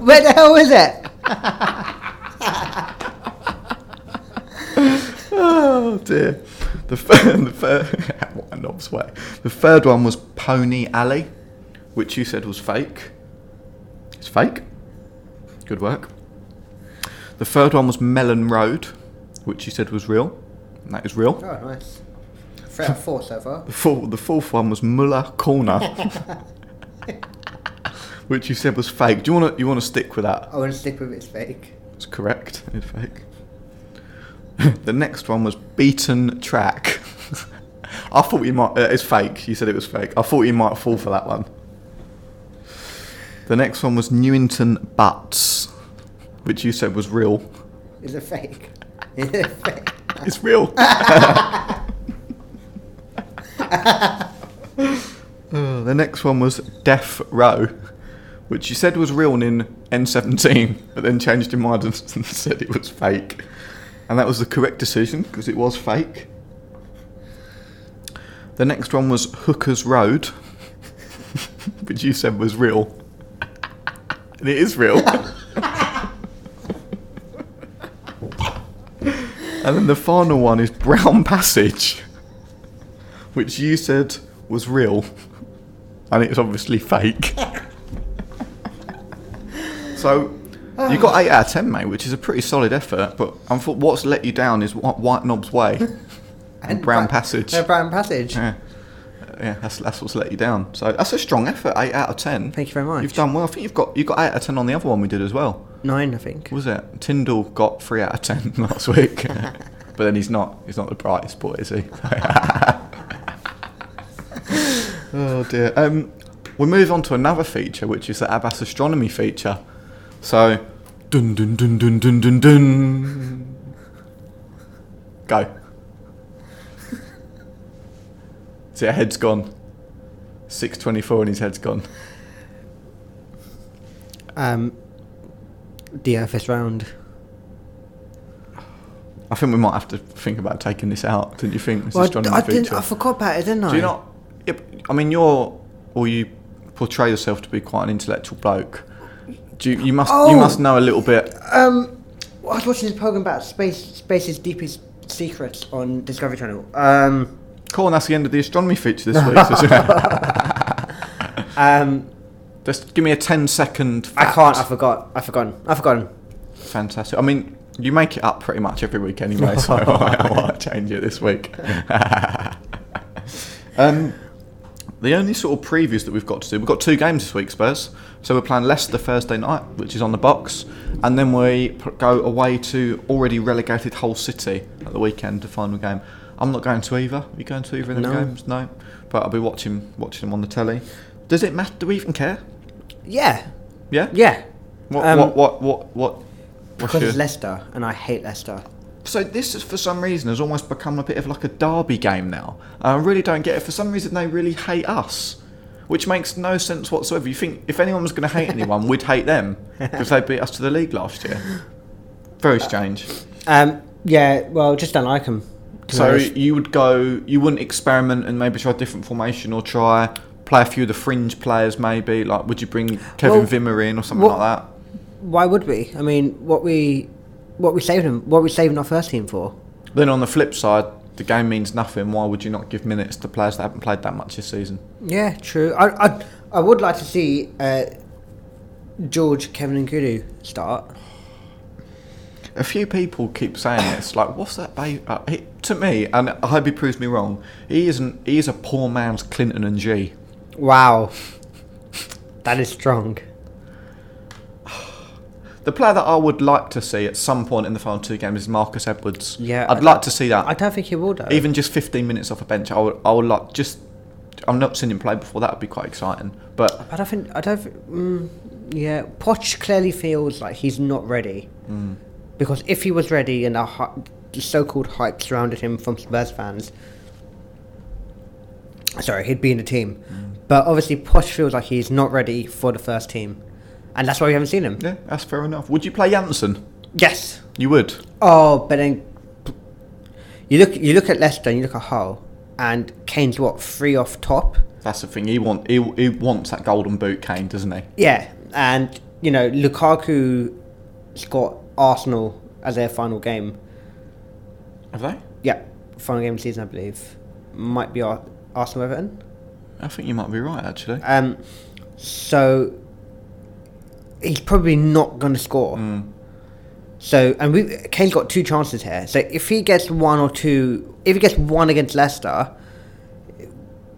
Where the hell is it? Oh dear. The third, the Knobs Way. The third one was Pony Alley, which you said was fake. It's fake. Good work. The third one was Melon Road, which you said was real. And that is real. Oh, nice. Three out of four so far. The, the fourth one was Muller Corner, *laughs* *laughs* which you said was fake. Do you want to you want to stick with that? I want to stick with it's fake. It's correct. It's fake. *laughs* the next one was Beaten Track. I thought you might. Uh, it's fake. You said it was fake. I thought you might fall for that one. The next one was Newington Butts, which you said was real. Is it fake? Is it fake? It's real. *laughs* Uh, the next one was Death Row, which you said was real in N17, but then changed your mind *laughs* and said it was fake. And that was the correct decision because it was fake. The next one was Hooker's Road, *laughs* which you said was real. And it is real. And then the final one is Brown *laughs* Passage, which you said was real, and it's obviously fake. *laughs* so you got eight out of ten, mate, which is a pretty solid effort. But I thought what's let you down is Wh- White Knob's Way *laughs* and Brown Bra- Passage. No, Brown Passage. Yeah, uh, yeah, that's that's what's let you down. So that's a strong effort, eight out of ten. Thank you very much. You've done well. I think you've got you got eight out of ten on the other one we did as well. Nine, I think. Was it? Tyndall got three out of ten *laughs* last week, *laughs* but then he's not. He's not the brightest boy, is he? *laughs* oh dear. Um, we move on to another feature, which is the Abbas astronomy feature. So, dun dun dun dun dun dun dun. Go. See, your head's gone. Six twenty-four, and his head's gone. Um, Earth round. I think we might have to think about taking this out. Didn't you think? This Well, I, astronomy I didn't. I forgot about it, didn't I? Do you not? I mean, you're or you portray yourself to be quite an intellectual bloke. Do you, you must you Oh. must know a little bit. Um, I was watching this program about space, space's deepest secrets on Discovery Channel. Um, Cool, and that's the end of the astronomy feature this week. *laughs* Um, just give me a 10 second. I can't. I forgot. I've forgotten. I've forgotten. Fantastic. I mean, you make it up pretty much every week anyway, so *laughs* I might change it this week. *laughs* um, the only sort of previews that we've got to do, we've got two games this week, Spurs. So we're playing Leicester Thursday night, which is on the box, and then we go away to already relegated Hull City at the weekend to final game. I'm not going to either. Are you going to either of the No. games? No. But I'll be watching watching them on the telly. Does it matter? Do we even care? Yeah. Yeah. Yeah. What? Um, what? What? What? What? Because your- it's Leicester, and I hate Leicester. So this, is, for some reason, has almost become a bit of like a derby game now. I really don't get it. For some reason, they really hate us. which makes no sense whatsoever. You think if anyone was going to hate *laughs* anyone, we'd hate them because they beat us to the league last year. Very strange. Um, yeah, well, just don't like them. So you would go, you wouldn't experiment and maybe try a different formation or try play a few of the fringe players maybe. Like, would you bring Kevin Well, Wimmer in or something what- like that? why would we? I mean, what we what we saving him? What we saving our first team for? Then on the flip side, the game means nothing. Why would you not give minutes to players that haven't played that much this season? Yeah, true. I I, I would like to see uh, George, Kevin, and Kudu start. A few people keep saying this, like, what's that? Ba- uh, he, to me, and I hope he proves me wrong. He isn't. He is a poor man's Clinton N'Jie. Wow, that is strong. The player that I would like to see at some point in the final two games is Marcus Edwards. Yeah, I'd I- like to see that. I don't think he will though. Even just 15 minutes off a bench, I would, I would like just. I've not seen him play before. That would be quite exciting. But I don't think I don't. Mm, yeah, Poch clearly feels like he's not ready. Mm. Because if he was ready and the, so-called hype surrounded him from Spurs fans, sorry, he'd be in the team. Mm. But obviously, Poch feels like he's not ready for the first team, and that's why we haven't seen him. yeah, that's fair enough. Would you play Janssen? Yes. You would. Oh, but then you look you look at Leicester and you look at Hull, and Kane's what three off top. That's the thing. He want he, he wants that golden boot, Kane, doesn't he? Yeah, and you know Lukaku's got Arsenal as their final game. Have they? Yeah, final game of the season, I believe. Might be Ar- Arsenal Everton. I think you might be right, actually. Um, so he's probably not going to score. Mm. So and we Kane's got two chances here. So if he gets one or two, if he gets one against Leicester,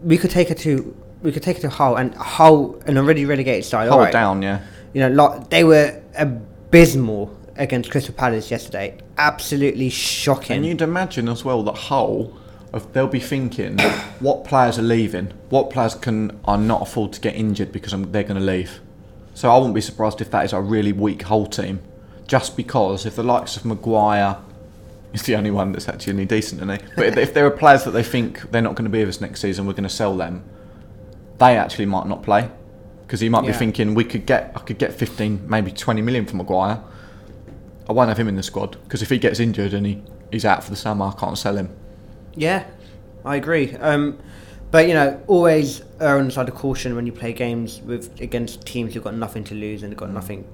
we could take it to we could take it to Hull and Hull an already relegated side. Hold alright. down, yeah. You know, lot, they were abysmal against Crystal Palace yesterday. Absolutely shocking. And you'd imagine as well that Hull, of- they'll be thinking, what players are leaving? What players can are not afford to get injured because I'm, they're going to leave? So I wouldn't be surprised if that is a really weak whole team, just because if the likes of Maguire is the only one that's actually any decent, isn't he? But if, there are players that they think they're not going to be with us next season, we're going to sell them. They actually might not play because he might be thinking we could get I could get 15, maybe 20 million from Maguire. I won't have him in the squad because if he gets injured and he, he's out for the summer, I can't sell him. Yeah, I agree. Um, but you know, always err on the side of caution when you play games with against teams who've got nothing to lose and they've got nothing,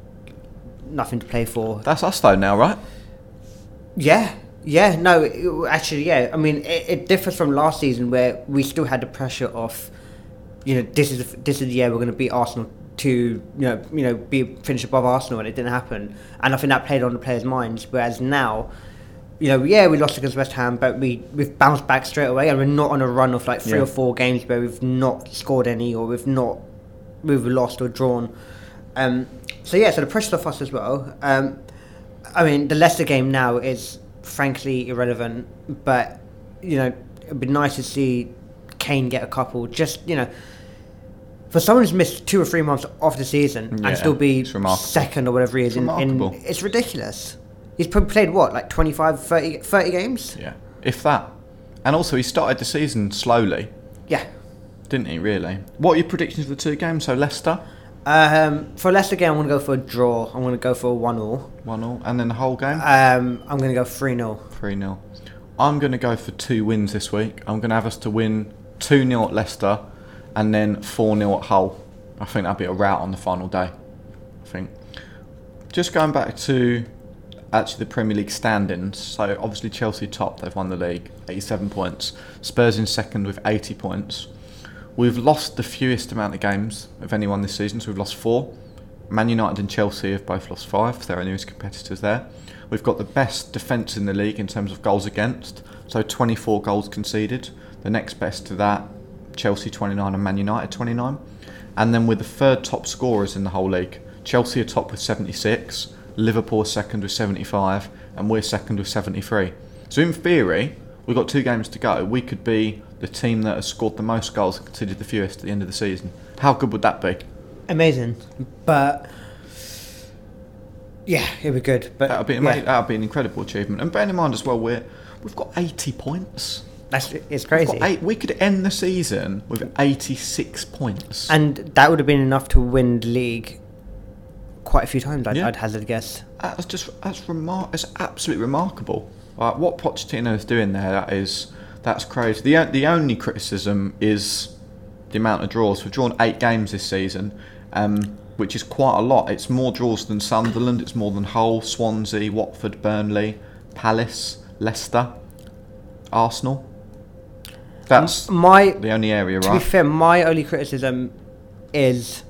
nothing to play for. That's us though now, right? Yeah, yeah. No, it- actually, yeah. I mean, it, it differs from last season where we still had the pressure of, you know, this is this is the year we're going to beat Arsenal to you know you know be finish above Arsenal, and it didn't happen. And I think that played on the players' minds. Whereas now. You know, yeah, we lost against West Ham, but we we've bounced back straight away, and we're not on a run of like three Yeah. or four games where we've not scored any, or we've not we've lost or drawn. Um, so yeah, so the pressure's off us as well. Um, I mean, the Leicester game now is frankly irrelevant, but you know, it'd be nice to see Kane get a couple. Just you know, for someone who's missed two or three months off the season Yeah, and still be second or whatever he is in, in, it's ridiculous. He's probably played what, like 25, 30, 30 games? Yeah. If that. And also, he started the season slowly, Yeah. didn't he, really? What are your predictions for the two games? So, Leicester, Um, for Leicester game, I'm going to go for a draw. I'm going to go for a 1 all. 1 0. And then the whole game, Um, I'm going to go 3 0. 3 0. I'm going to go for two wins this week. I'm going to have us to win 2 0 at Leicester and then 4 0 at Hull. I think that'll be a rout on the final day. I think. Just going back to actually the Premier League standings. So obviously Chelsea top, they've won the league, 87 points. Spurs in second with 80 points. We've lost the fewest amount of games of anyone this season, so we've lost four. Man United and Chelsea have both lost five, they're our newest competitors there. We've got the best defence in the league in terms of goals against, so 24 goals conceded. The next best to that, Chelsea 29 and Man United 29. And then we're the third top scorers in the whole league. Chelsea are top with 76, Liverpool second with 75, and we're second with 73. So in theory, we've got two games to go. We could be the team that has scored the most goals and conceded the fewest at the end of the season. How good would that be? Amazing. But, yeah, it'd be good. But That would be yeah. That would be an incredible achievement. And bearing in mind as well, we're we've got 80 points. That's it's crazy. eight, we could end the season with 86 points. And that would have been enough to win the league quite a few times. I'd, Yeah. I'd hazard a guess. That's just that's remar- It's absolutely remarkable. Like what Pochettino is doing there, that is that's crazy. The the only criticism is the amount of draws. We've drawn eight games this season, um, which is quite a lot. It's more draws than Sunderland. It's more than Hull, Swansea, Watford, Burnley, Palace, Leicester, Arsenal. That's My the only area, to be fair, my only criticism is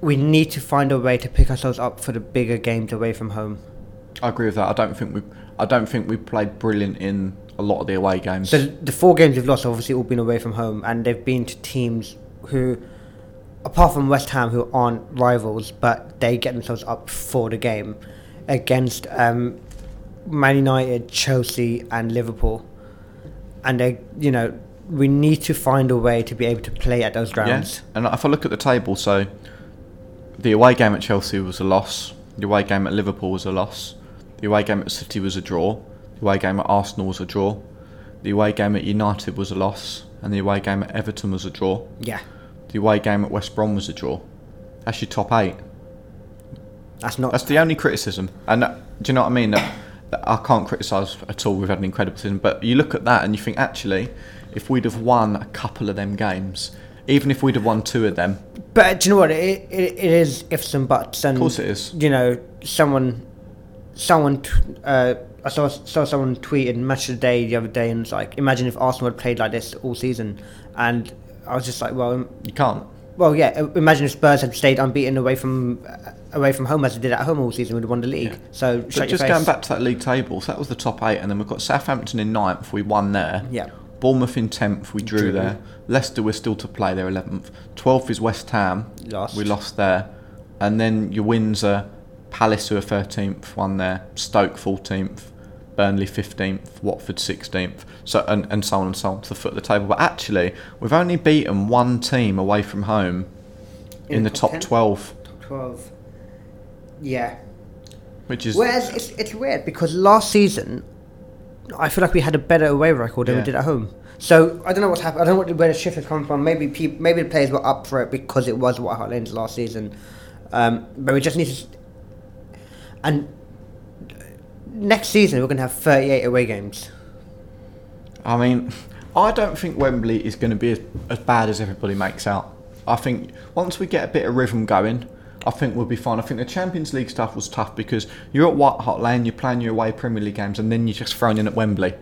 we need to find a way to pick ourselves up for the bigger games away from home. I agree with that. I don't think we I don't think we played brilliant in a lot of the away games. So the four games we've lost have obviously all been away from home, and they've been to teams who, apart from West Ham, who aren't rivals, but they get themselves up for the game against um, Man United, Chelsea, and Liverpool. And they, you know, we need to find a way to be able to play at those grounds. Yes, and if I look at the table, so the away game at Chelsea was a loss. The away game at Liverpool was a loss. The away game at City was a draw. The away game at Arsenal was a draw. The away game at United was a loss, and the away game at Everton was a draw. Yeah, The away game at West Brom was a draw. That's your top eight. that's not. That's the only criticism. And that, do you know what I mean? That, that I can't criticise at all. We've had an incredible season, but you look at that and you think actually, if we'd have won a couple of them games, even if we'd have won two of them, But do you know what? It, it, it is ifs and buts, and of course it is. you know, someone, someone, uh, I saw saw someone tweeted match of the day the other day, and it's like, imagine if Arsenal had played like this all season, and I was just like, well, You can't. well, yeah, imagine if Spurs had stayed unbeaten away from uh, away from home as they did at home all season, we'd have won the league. Yeah. So But just going back to that league table, so that was the top eight, and then we've got Southampton in ninth. We won there. yeah, Bournemouth in tenth. We drew, Drew. there. Leicester we're still to play. They're eleventh. Twelfth is West Ham. lost. We lost there, and then your wins are Palace who are thirteenth, won there. Stoke fourteenth. Burnley fifteenth. Watford sixteenth. So and, and so on and so on to the foot of the table. But actually, we've only beaten one team away from home in, the top 10? twelve, Top twelve. Yeah. which is Whereas it's, it's weird because last season, I feel like we had a better away record than Yeah. we did at home. So I don't know what's happened. I don't know what, where the shift has come from. Maybe peop maybe the players were up for it because it was White Hart Lanes last season. Um, but we just need to. And next season we're going to have 38 away games. I mean, I don't think Wembley is going to be as, as bad as everybody makes out. I think once we get a bit of rhythm going, I think we'll be fine. I think the Champions League stuff was tough because you're at White Hart Lane, you're playing your away Premier League games, and then you're just thrown in at Wembley.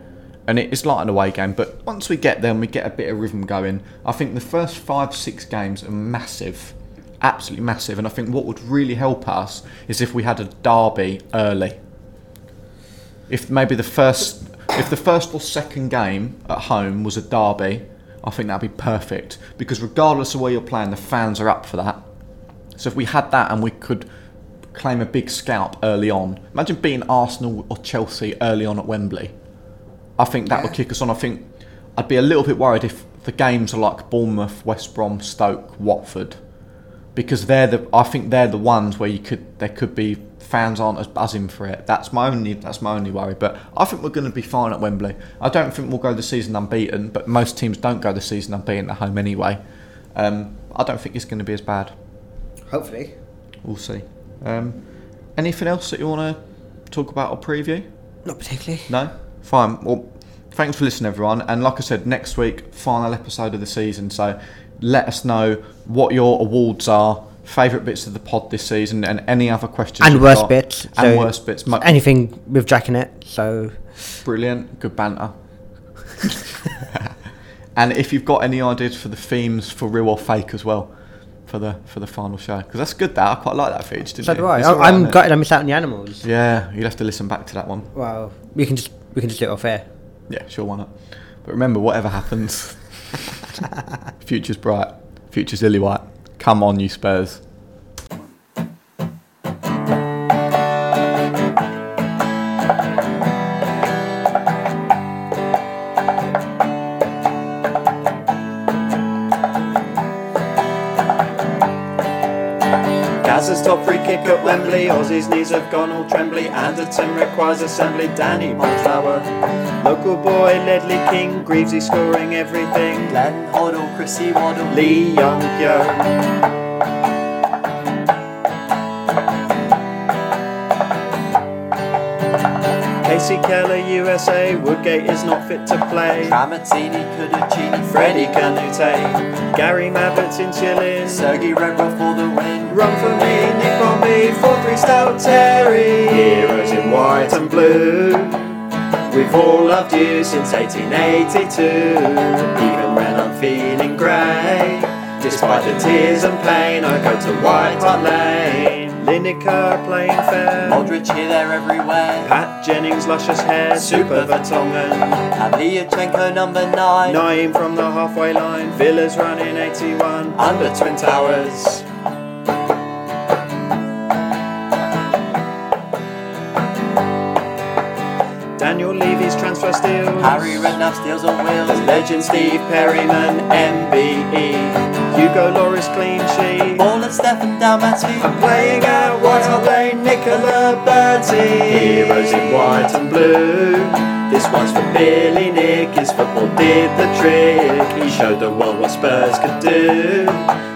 And it- it's like an away game, but once we get there and we get a bit of rhythm going, I think the first five, six games are massive. Absolutely massive. And I think what would really help us is if we had a derby early if maybe the first if the first or second game at home was a derby, I think that'd be perfect because regardless of where you're playing, the fans are up for that. So if we had that and we could claim a big scalp early on, imagine beating Arsenal or Chelsea early on at Wembley. I think that would kick us on. I think I'd be a little bit worried if the games are like Bournemouth, West Brom, Stoke, Watford, because they're the I think they're the ones where you could there could be fans aren't as buzzing for it. That's my only that's my only worry. But I think we're going to be fine at Wembley. I don't think we'll go the season unbeaten, but most teams don't go the season unbeaten at home anyway. Um, I don't think it's going to be as bad. Hopefully. We'll see. Um, anything else that you want to talk about or preview? Not particularly. No? Fine. Well, thanks for listening, everyone. And like I said, next week, final episode of the season. So let us know what your awards are, favourite bits of the pod this season, and any other questions. And worst got. bits. And so worst bits. Anything with Jack in it. So Brilliant. Good banter. *laughs* *laughs* and if you've got any ideas for the themes for real or fake as well. For the for the final show because that's good. That I quite like that feature. Didn't so do I. I'm isn't gutted I missed out on the animals. Yeah, you'll have to listen back to that one. Well, we can just we can just do it off air. Yeah, sure, why not? But remember, whatever happens, *laughs* future's bright, future's lily white. Come on, you Spurs. Free kick at Wembley. Aussie's knees have gone all trembly. Anderton requires assembly. Danny Blanchflower Local boy Ledley King, Greavesy scoring everything. Glenn Hoddle, Chrissy Waddle, Lee Young Pyo. Casey Keller, USA, Woodgate is not fit to play. Tramatini, Kuducini, Freddie Kanouté, Gary Mabbutt in Chillin. Sergei Rebrov for the win. Run for me, Nick Bombay, 4-3 Stout Terry. Heroes in white and blue. We've all loved you since 1882, even when I'm feeling grey. Despite the tears and pain, I go to White Hart Lane. Lineker playing fair. Aldrich here, there, everywhere. Pat Jennings, luscious hair. Super Vertonghen. And Liachenko, number nine. Nayim from the halfway line. Villa's running 81. Under Twin Towers. Daniel Levy's transfer steals. Harry Redknapp steals on The wheels. legend Steve Perryman, MBE. Hugo Lloris clean sheet. Ball and Stefan Dalmaty. I'm playing out White Hart Lane, Nicola Bertie. Heroes in white and blue. This one's for Billy Nick. His football did the trick. He showed the world what Spurs could do.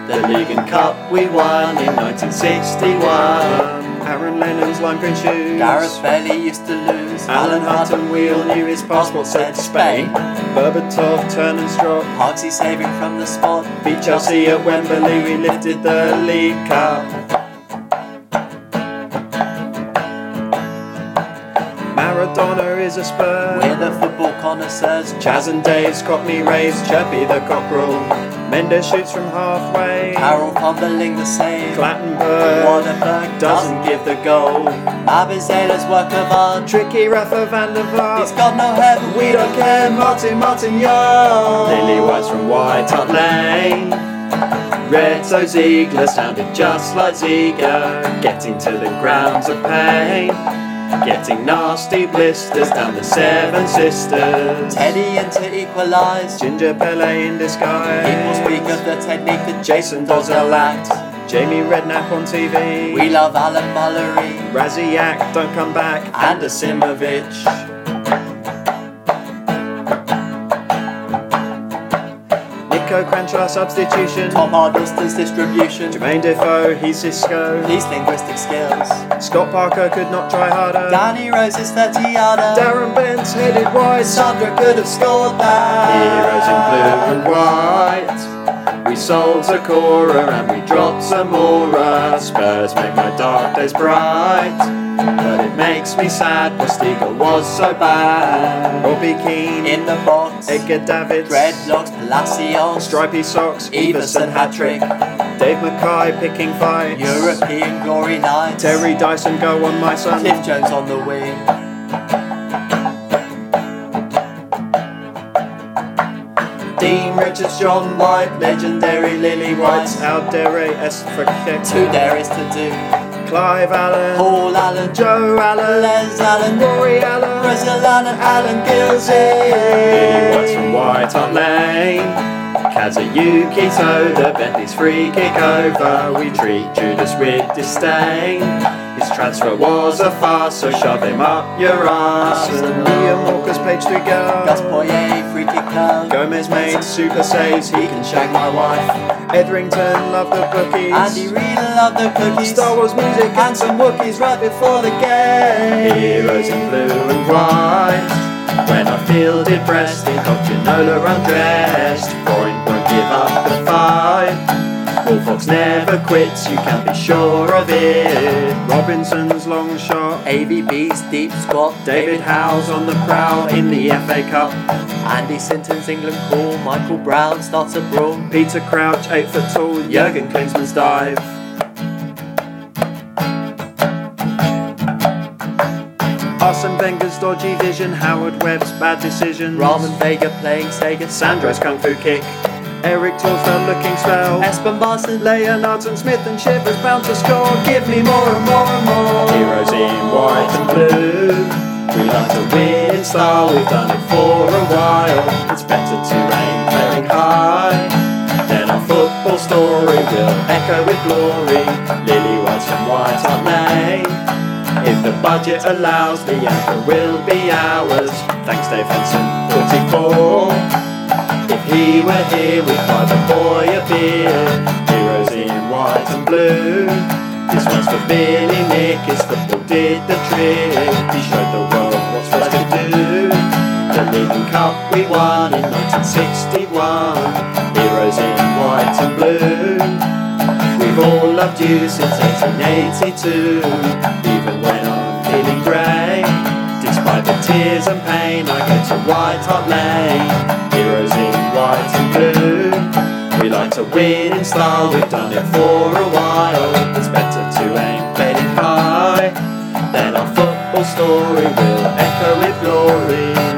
The League and Cup we won in 1961. Aaron Lennon's lime green shoes. Gareth Bailey used to lose. Alan Hutton Wheel knew his passport said Spain. Berbatov, Turn and Strop. Parksy saving from the spot. Beat Chelsea at Wembley, we lifted the League Cup. Maradona is a Spur. We're the football connoisseurs. Chas and Dave's Cockney Rays, Chirpy the Cockerel. Mendes shoots from halfway. Carroll fumbling the save. Clattenburg Waterberg doesn't give the goal. Abizela's work of art. Tricky Rafa van der He's Vaart. got no hair, but We don't care, Martin Martin Young. Lily White's from White Hart Lane. Redzo Ziegler sounded just like Ziegler. Getting to the grounds of pain. Getting nasty blisters down the Seven Sisters. Teddy in to equalise. Ginger Pele in disguise. People speak of the technique that Jason Dozzell act. Jamie Redknapp on TV. We love Alan Mullery. Rasiak, don't come back. And Asimovic. Niko Kranjcar substitution. Tom Huddlestone's distribution. Jermaine Defoe, he's Cisco. These linguistic skills. Scott Parker could not try harder. Danny Rose's 30 yarder. Darren Bent's headed wide. Sandra could have scored that. Heroes in blue and white. We sold Sakura and we dropped Zamora. Spurs make my dark days bright. But it makes me sad, Postiga was so bad. Robbie Keane, In the box. Edgar Davids, Dreadlocks, Palacios. Stripy Socks, Everson hat trick. Dave Mackay picking fights. European glory nights. Terry Dyson, go on my son. Cliff Jones on the wing. Dean Richards, John White, legendary Lily Whites, Aldere S for Two there is to do. Clive Allen, Paul Allen. Joe Allen, Les Allen. Rory Allen, Russell Allen. Alan Gilzean, Whites from White Hart Lane. Kazuyuki Toda, Bentley's free kick over. We treat Judas with disdain. His transfer was a farce, so shove him up your ass. And Liam Walker's page to go. Gus Poirier, free kick curve. Gomez made super saves, he can shag my wife. Etherington loved the bookies. Andy Reid loved the cookies. Star Wars music and some Wookiees right before the game. Heroes in blue and white. When I feel depressed, in Cochinola undressed. Point won't give up the fight. Wolfox never quits, you can be sure of it. Robinson's long shot. AVB's deep squat. David Howe's on the prowl in the FA Cup. Andy Sinton's England call. Michael Brown starts a brawl. Peter Crouch, 8 foot tall. Jurgen Klinsmann's dive. Arsene Wenger's dodgy vision, Howard Webb's bad decisions. Ramon Vega playing Sega. Sandro's kung fu kick. Eric Jones Torsfeld looking spell. Espen Baardsen. Leonards and Smith and Chivers bound to score. Give me more and more and more. Heroes in white and blue. We like to win in style, we've done it for a while. It's better to aim very high. Then our football story will echo with glory. Lily White's from White Hart Lane. If the budget allows, the anchor will be ours. Thanks, Dave Henson, 44. If he were here, we'd buy the boy a beer. Heroes in white and blue. This one's for Billy Nick, his football did the trick. He showed the world what's supposed to do. The League Cup we won in 1961. Heroes in white and blue. We've all loved you since 1882. Even when I'm feeling grey. Despite the tears and pain, I go to White Hart Lane. We like to win in style, we've done it for a while. It's better to aim betting high. Then our football story will echo with glory.